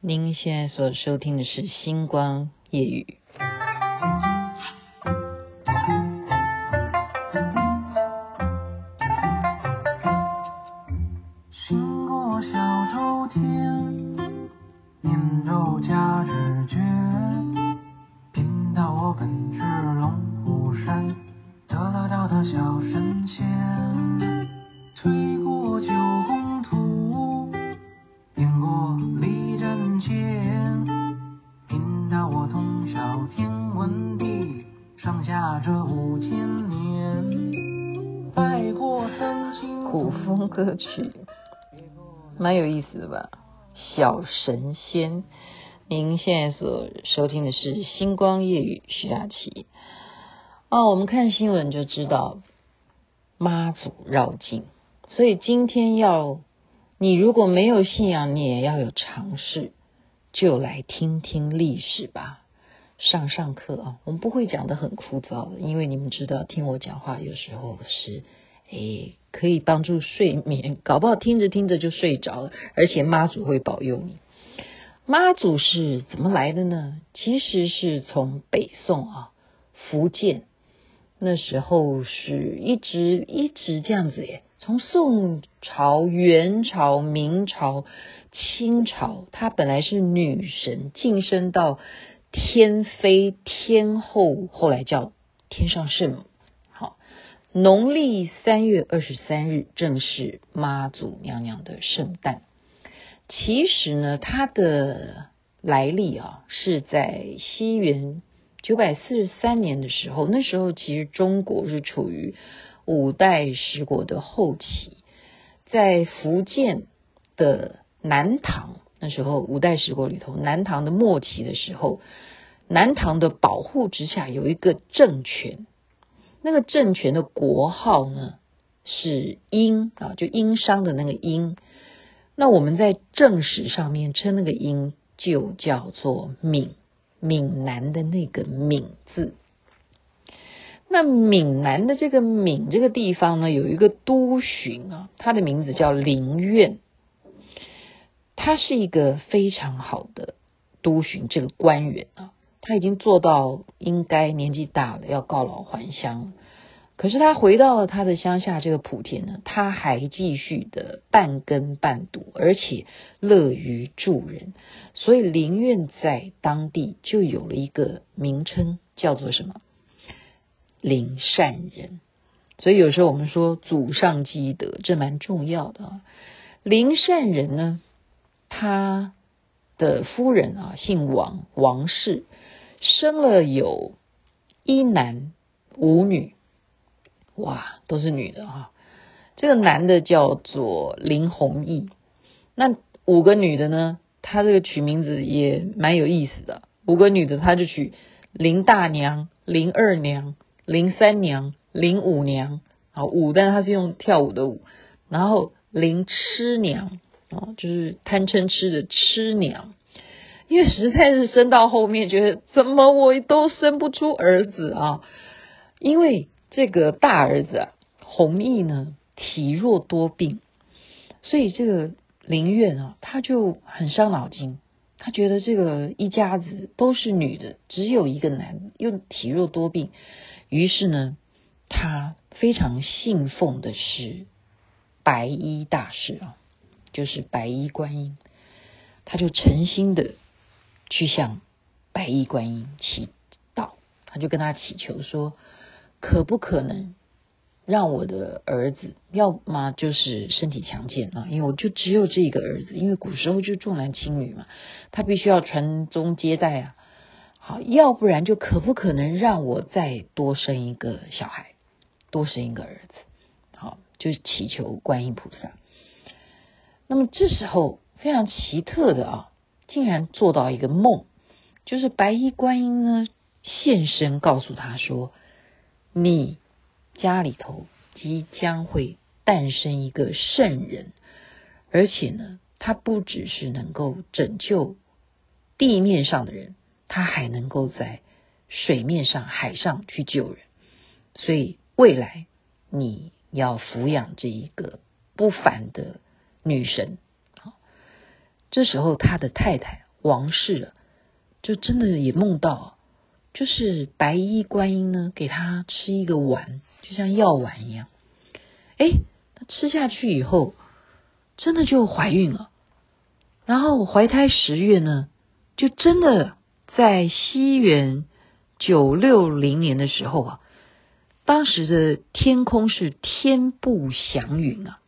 您现在所收听的是《星光夜雨》。行过小舟天，念咒掐指诀，贫道我本是龙虎山得了道的小神。风》。歌曲蛮有意思的吧？小神仙，您现在所收听的是《星光夜语》徐雅琪。哦，我们看新闻就知道妈祖绕境，所以今天要你如果没有信仰，你也要有尝试，就来听听历史吧。上上课啊，我们不会讲得很枯燥的，因为你们知道，听我讲话有时候是。诶，可以帮助睡眠，搞不好听着听着就睡着了，而且妈祖会保佑你。妈祖是怎么来的呢？其实是从北宋啊，福建那时候是一直一直这样子耶，从宋朝、元朝、明朝、清朝，她本来是女神，晋升到天妃、天后，后来叫天上圣母。农历三月二十三日，正是妈祖娘娘的圣诞。其实呢，它的来历啊，是在西元九百四十三年的时候。那时候，其实中国是处于五代十国的后期，在福建的南唐，那时候五代十国里头，南唐的末期的时候，南唐的保护之下，有一个政权。那个政权的国号呢，是殷啊，就殷商的那个殷。那我们在正史上面称那个殷就叫做闽，闽南的那个闽字。那闽南的这个闽这个地方呢，有一个都巡啊，他的名字叫林苑，他是一个非常好的都巡这个官员啊。他已经做到应该年纪大了，要告老还乡了。可是他回到了他的乡下这个莆田呢，他还继续的半耕半读，而且乐于助人，所以林愿在当地就有了一个名称，叫做什么？林善人。所以有时候我们说祖上积德，这蛮重要的啊。林善人呢，他的夫人啊姓王，王氏。生了有一男五女，哇，都是女的哈。这个男的叫做林弘毅，那五个女的呢？他这个取名字也蛮有意思的。五个女的，他就取林大娘、林二娘、林三娘、林五娘。啊，五，但是他是用跳舞的舞。然后林痴娘，啊，就是贪嗔痴的痴娘。因为实在是生到后面，觉得怎么我都生不出儿子啊！因为这个大儿子啊，弘毅呢体弱多病，所以这个林苑啊，他就很伤脑筋。他觉得这个一家子都是女的，只有一个男的又体弱多病，于是呢，他非常信奉的是白衣大师啊，就是白衣观音，他就诚心的。去向白衣观音祈祷，他就跟他祈求说：“可不可能让我的儿子，要么就是身体强健啊，因为我就只有这一个儿子，因为古时候就重男轻女嘛，他必须要传宗接代啊。好，要不然就可不可能让我再多生一个小孩，多生一个儿子？好，就祈求观音菩萨。那么这时候非常奇特的啊。”竟然做到一个梦，就是白衣观音呢现身，告诉他说：“你家里头即将会诞生一个圣人，而且呢，他不只是能够拯救地面上的人，他还能够在水面上、海上去救人。所以未来你要抚养这一个不凡的女神。”这时候，他的太太王氏啊就真的也梦到，就是白衣观音呢，给他吃一个丸，就像药丸一样。哎，他吃下去以后，真的就怀孕了。然后怀胎十月呢，就真的在西元九六零年的时候啊，当时的天空是天不祥云啊，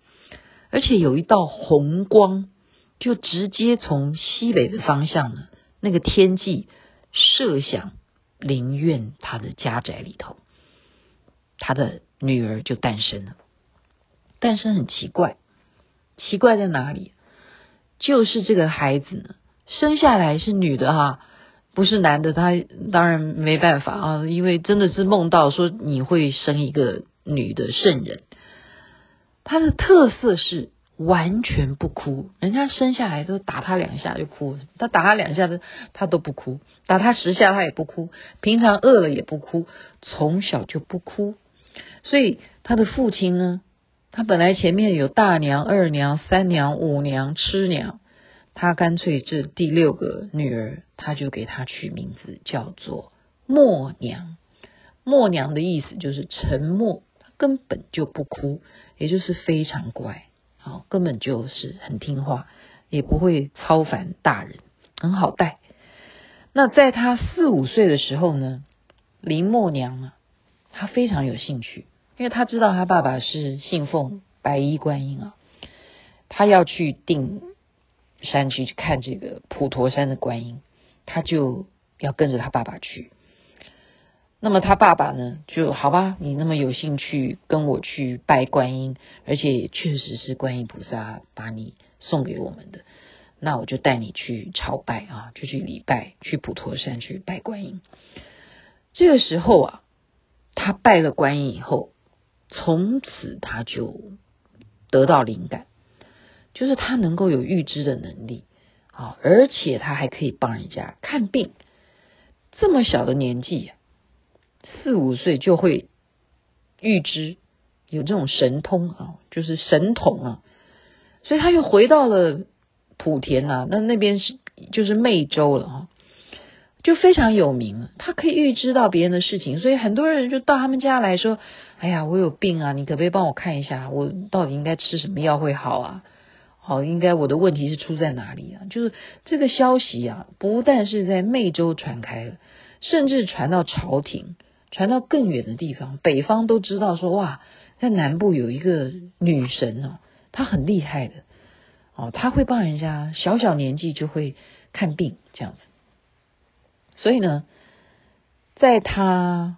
而且有一道红光，就直接从西北的方向呢，那个天际射向林苑他的家宅里头，他的女儿就诞生了。诞生很奇怪，奇怪在哪里？就是这个孩子呢，生下来是女的哈，不是男的，他当然没办法啊，因为真的是梦到说你会生一个女的圣人。他的特色是完全不哭，人家生下来都打他两下就哭，他打他两下的他都不哭，打他十下他也不哭，平常饿了也不哭，从小就不哭，所以他的父亲呢。他本来前面有大娘、二娘、三娘、五娘、痴娘，他干脆这第六个女儿，他就给她取名字叫做默娘。默娘的意思就是沉默，她根本就不哭，也就是非常乖，好，根本就是很听话，也不会操烦大人，很好带。那在他四五岁的时候呢，林默娘啊，她非常有兴趣。因为他知道他爸爸是信奉白衣观音啊，他要去定山区去看这个普陀山的观音，他就要跟着他爸爸去。那么他爸爸呢，就好吧，你那么有兴趣跟我去拜观音，而且确实是观音菩萨把你送给我们的，那我就带你去朝拜啊，就去礼拜，去普陀山去拜观音。这个时候啊，他拜了观音以后。从此他就得到灵感，就是他能够有预知的能力啊，而且他还可以帮人家看病。这么小的年纪，四五岁就会预知，有这种神通啊，就是神童啊。所以他又回到了莆田啊，那那边是就是湄洲了啊，就非常有名。他可以预知到别人的事情，所以很多人就到他们家来说。哎呀，我有病啊！你可不可以帮我看一下，我到底应该吃什么药会好啊？好，应该我的问题是出在哪里啊？就是这个消息啊，不但是在湄洲传开了，甚至传到朝廷，传到更远的地方，北方都知道说哇，在南部有一个女神哦，她很厉害的哦，她会帮人家小小年纪就会看病这样子。所以呢，在她。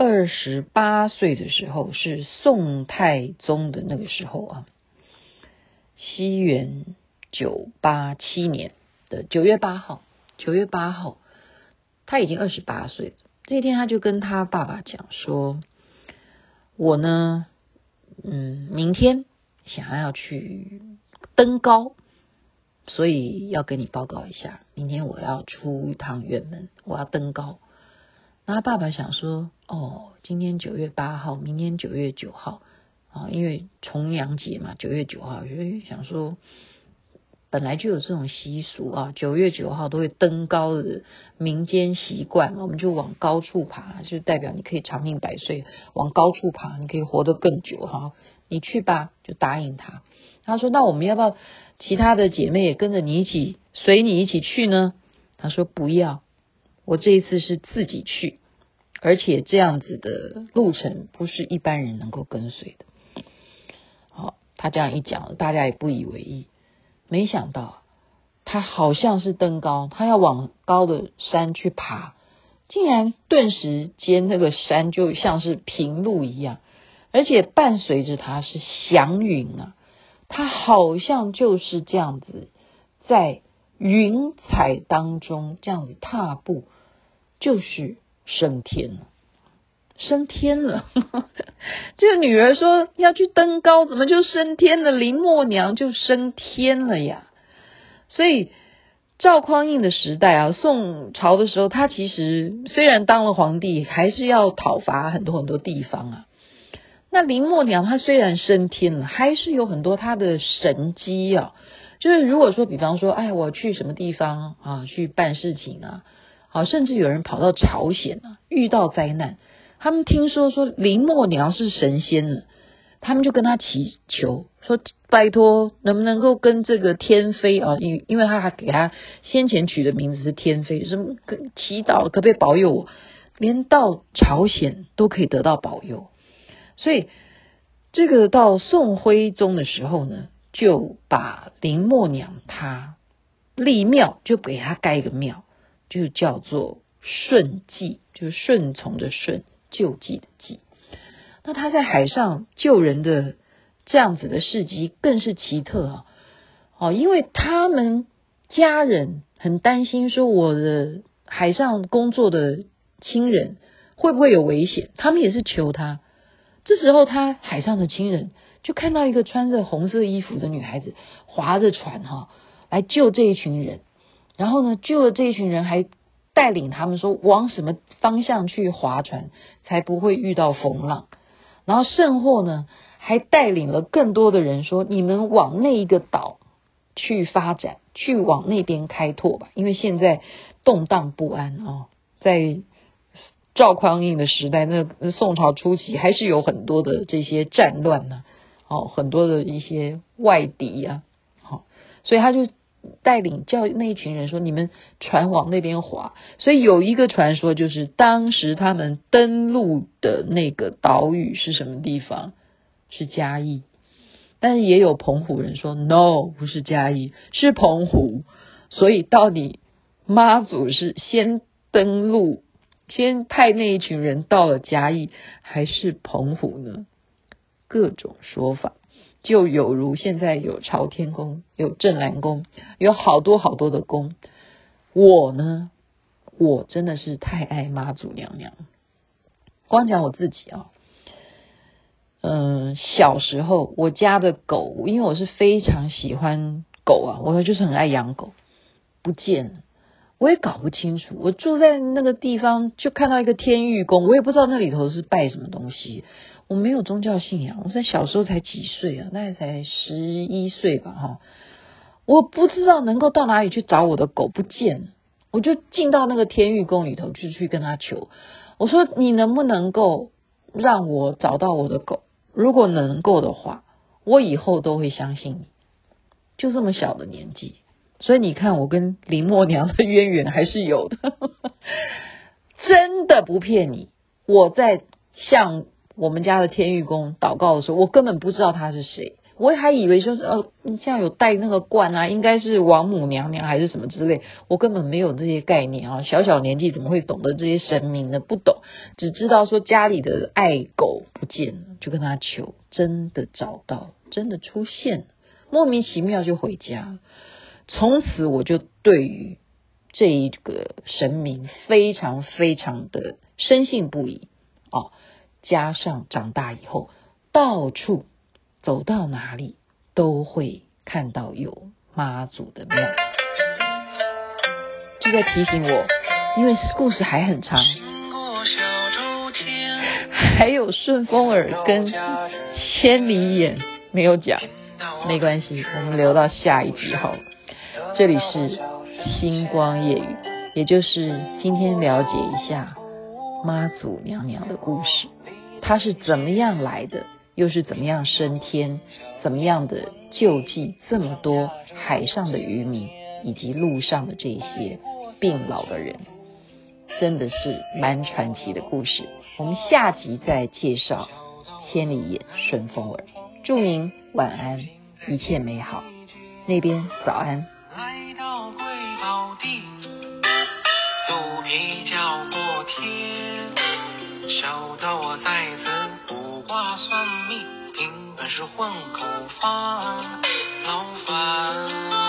二十八岁的时候是宋太宗的那个时候啊，西元九八七年的九月八号，九月八号，他已经二十八岁了。这天，他就跟他爸爸讲说：“我呢，嗯，明天想要去登高，所以要跟你报告一下，明天我要出一趟远门，我要登高。”那他爸爸想说。哦，今天九月八号，明天九月九号啊，因为重阳节嘛，九月九号，所以想说本来就有这种习俗啊，九月九号都会登高的民间习惯，我们就往高处爬，就代表你可以长命百岁，往高处爬，你可以活得更久哈。你去吧，就答应他。他说：“那我们要不要其他的姐妹也跟着你一起，随你一起去呢？”他说：“不要，我这一次是自己去。”而且这样子的路程不是一般人能够跟随的。好，他这样一讲，大家也不以为意。没想到他好像是登高，他要往高的山去爬，竟然顿时间那个山就像是平路一样，而且伴随着他是祥云啊，他好像就是这样子在云彩当中这样子踏步，就是。升天了，升天了！这个女儿说要去登高，怎么就升天了？林默娘就升天了呀！所以赵匡胤的时代啊，宋朝的时候，他其实虽然当了皇帝，还是要讨伐很多很多地方啊。那林默娘她虽然升天了，还是有很多她的神迹啊。就是如果说，比方说，哎，我去什么地方啊，去办事情啊，好，甚至有人跑到朝鲜啊，遇到灾难，他们听说说林默娘是神仙呢，他们就跟他祈求说，拜托，能不能够跟这个天妃啊，因因为他还给他先前取的名字是天妃，什么祈祷可不可以保佑我，连到朝鲜都可以得到保佑，所以这个到宋徽宗的时候呢。就把林默娘她立庙，就给她盖一个庙，就叫做顺济，就顺从的顺，救济的济。那他在海上救人的这样子的事迹更是奇特啊！哦，因为他们家人很担心，说我的海上工作的亲人会不会有危险，他们也是求他。这时候，他海上的亲人。就看到一个穿着红色衣服的女孩子划着船哈，来救这一群人。然后呢，救了这一群人，还带领他们说往什么方向去划船，才不会遇到风浪。然后甚或呢，还带领了更多的人说，你们往那一个岛去发展，去往那边开拓吧，因为现在动荡不安啊，在赵匡胤的时代，那宋朝初期还是有很多的这些战乱呢。哦，很多的一些外敌呀，好，所以他就带领叫那一群人说：“你们船往那边划。”所以有一个传说，就是当时他们登陆的那个岛屿是什么地方？是嘉义。但是也有澎湖人说：“No，不是嘉义，是澎湖。”所以到底妈祖是先登陆，先派那一群人到了嘉义，还是澎湖呢？各种说法，就有如现在有朝天宫、有镇南宫，有好多好多的宫。我呢，我真的是太爱妈祖娘娘。光讲我自己啊，嗯，小时候我家的狗，因为我是非常喜欢狗啊，我就是很爱养狗，不见。我也搞不清楚，我住在那个地方，就看到一个天玉宫，我也不知道那里头是拜什么东西。我没有宗教信仰，我在小时候才几岁啊，那才十一岁吧，哈。我不知道能够到哪里去找我的狗，不见，我就进到那个天玉宫里头，就去跟他求，我说你能不能够让我找到我的狗？如果能够的话，我以后都会相信你。就这么小的年纪。所以你看，我跟林默娘的渊源还是有的，真的不骗你。我在向我们家的天玉宫祷告的时候，我根本不知道他是谁，我还以为说是哦，像有戴那个冠啊，应该是王母娘娘还是什么之类，我根本没有这些概念啊。小小年纪怎么会懂得这些神明呢？不懂，只知道说家里的爱狗不见了，就跟他求，真的找到，真的出现，莫名其妙就回家。从此我就对于这一个神明非常非常的深信不疑哦，加上长大以后，到处走到哪里都会看到有妈祖的庙，就在提醒我，因为故事还很长，还有顺风耳跟千里眼没有讲，没关系，我们留到下一集好了。这里是星光夜语，也就是今天了解一下妈祖娘娘的故事，他是怎么样来的，又是怎么样升天，怎么样的救济这么多海上的渔民以及路上的这些病老的人，真的是蛮传奇的故事。我们下集再介绍千里眼顺风耳，祝您晚安，一切美好。那边早安。来到我在此卜卦算命，平本是混口饭，老烦。